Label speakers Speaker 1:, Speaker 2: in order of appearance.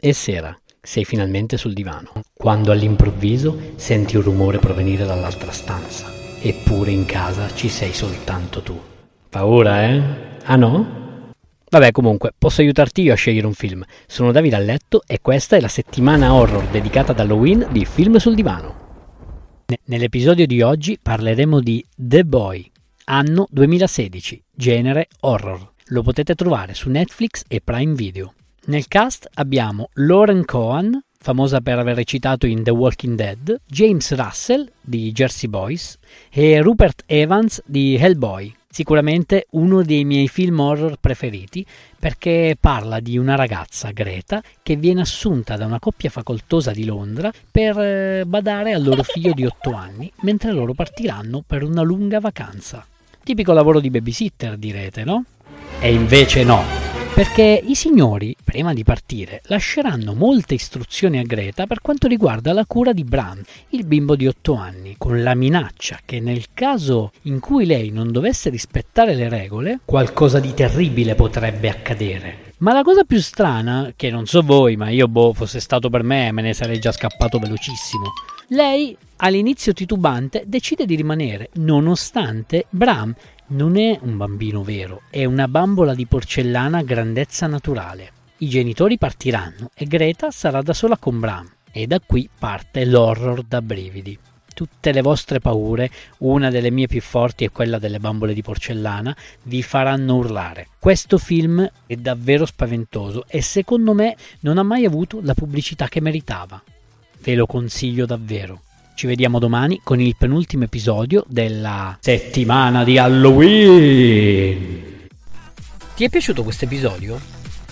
Speaker 1: E sera, sei finalmente sul divano, quando all'improvviso senti un rumore provenire dall'altra stanza. Eppure in casa ci sei soltanto tu. Paura, eh? Ah no? Vabbè, comunque, posso aiutarti io a scegliere un film. Sono Davide a letto e questa è la settimana horror dedicata ad Halloween di Film sul divano. Nell'episodio di oggi parleremo di The Boy, anno 2016, genere horror. Lo potete trovare su Netflix e Prime Video. Nel cast abbiamo Lauren Cohen, famosa per aver recitato in The Walking Dead, James Russell di Jersey Boys e Rupert Evans di Hellboy. Sicuramente uno dei miei film horror preferiti perché parla di una ragazza, Greta, che viene assunta da una coppia facoltosa di Londra per eh, badare al loro figlio di 8 anni mentre loro partiranno per una lunga vacanza. Tipico lavoro di babysitter, direte, no? E invece no, perché i signori, prima di partire, lasceranno molte istruzioni a Greta per quanto riguarda la cura di Bran, il bimbo di 8 anni, con la minaccia che nel caso in cui lei non dovesse rispettare le regole, qualcosa di terribile potrebbe accadere. Ma la cosa più strana, che non so voi, ma io boh, fosse stato per me, me ne sarei già scappato velocissimo. Lei, all'inizio titubante, decide di rimanere, nonostante Bram non è un bambino vero, è una bambola di porcellana grandezza naturale. I genitori partiranno e Greta sarà da sola con Bram. E da qui parte l'horror da brividi. Tutte le vostre paure, una delle mie più forti è quella delle bambole di porcellana, vi faranno urlare. Questo film è davvero spaventoso e secondo me non ha mai avuto la pubblicità che meritava. Ve lo consiglio davvero. Ci vediamo domani con il penultimo episodio della settimana di Halloween. Ti è piaciuto questo episodio?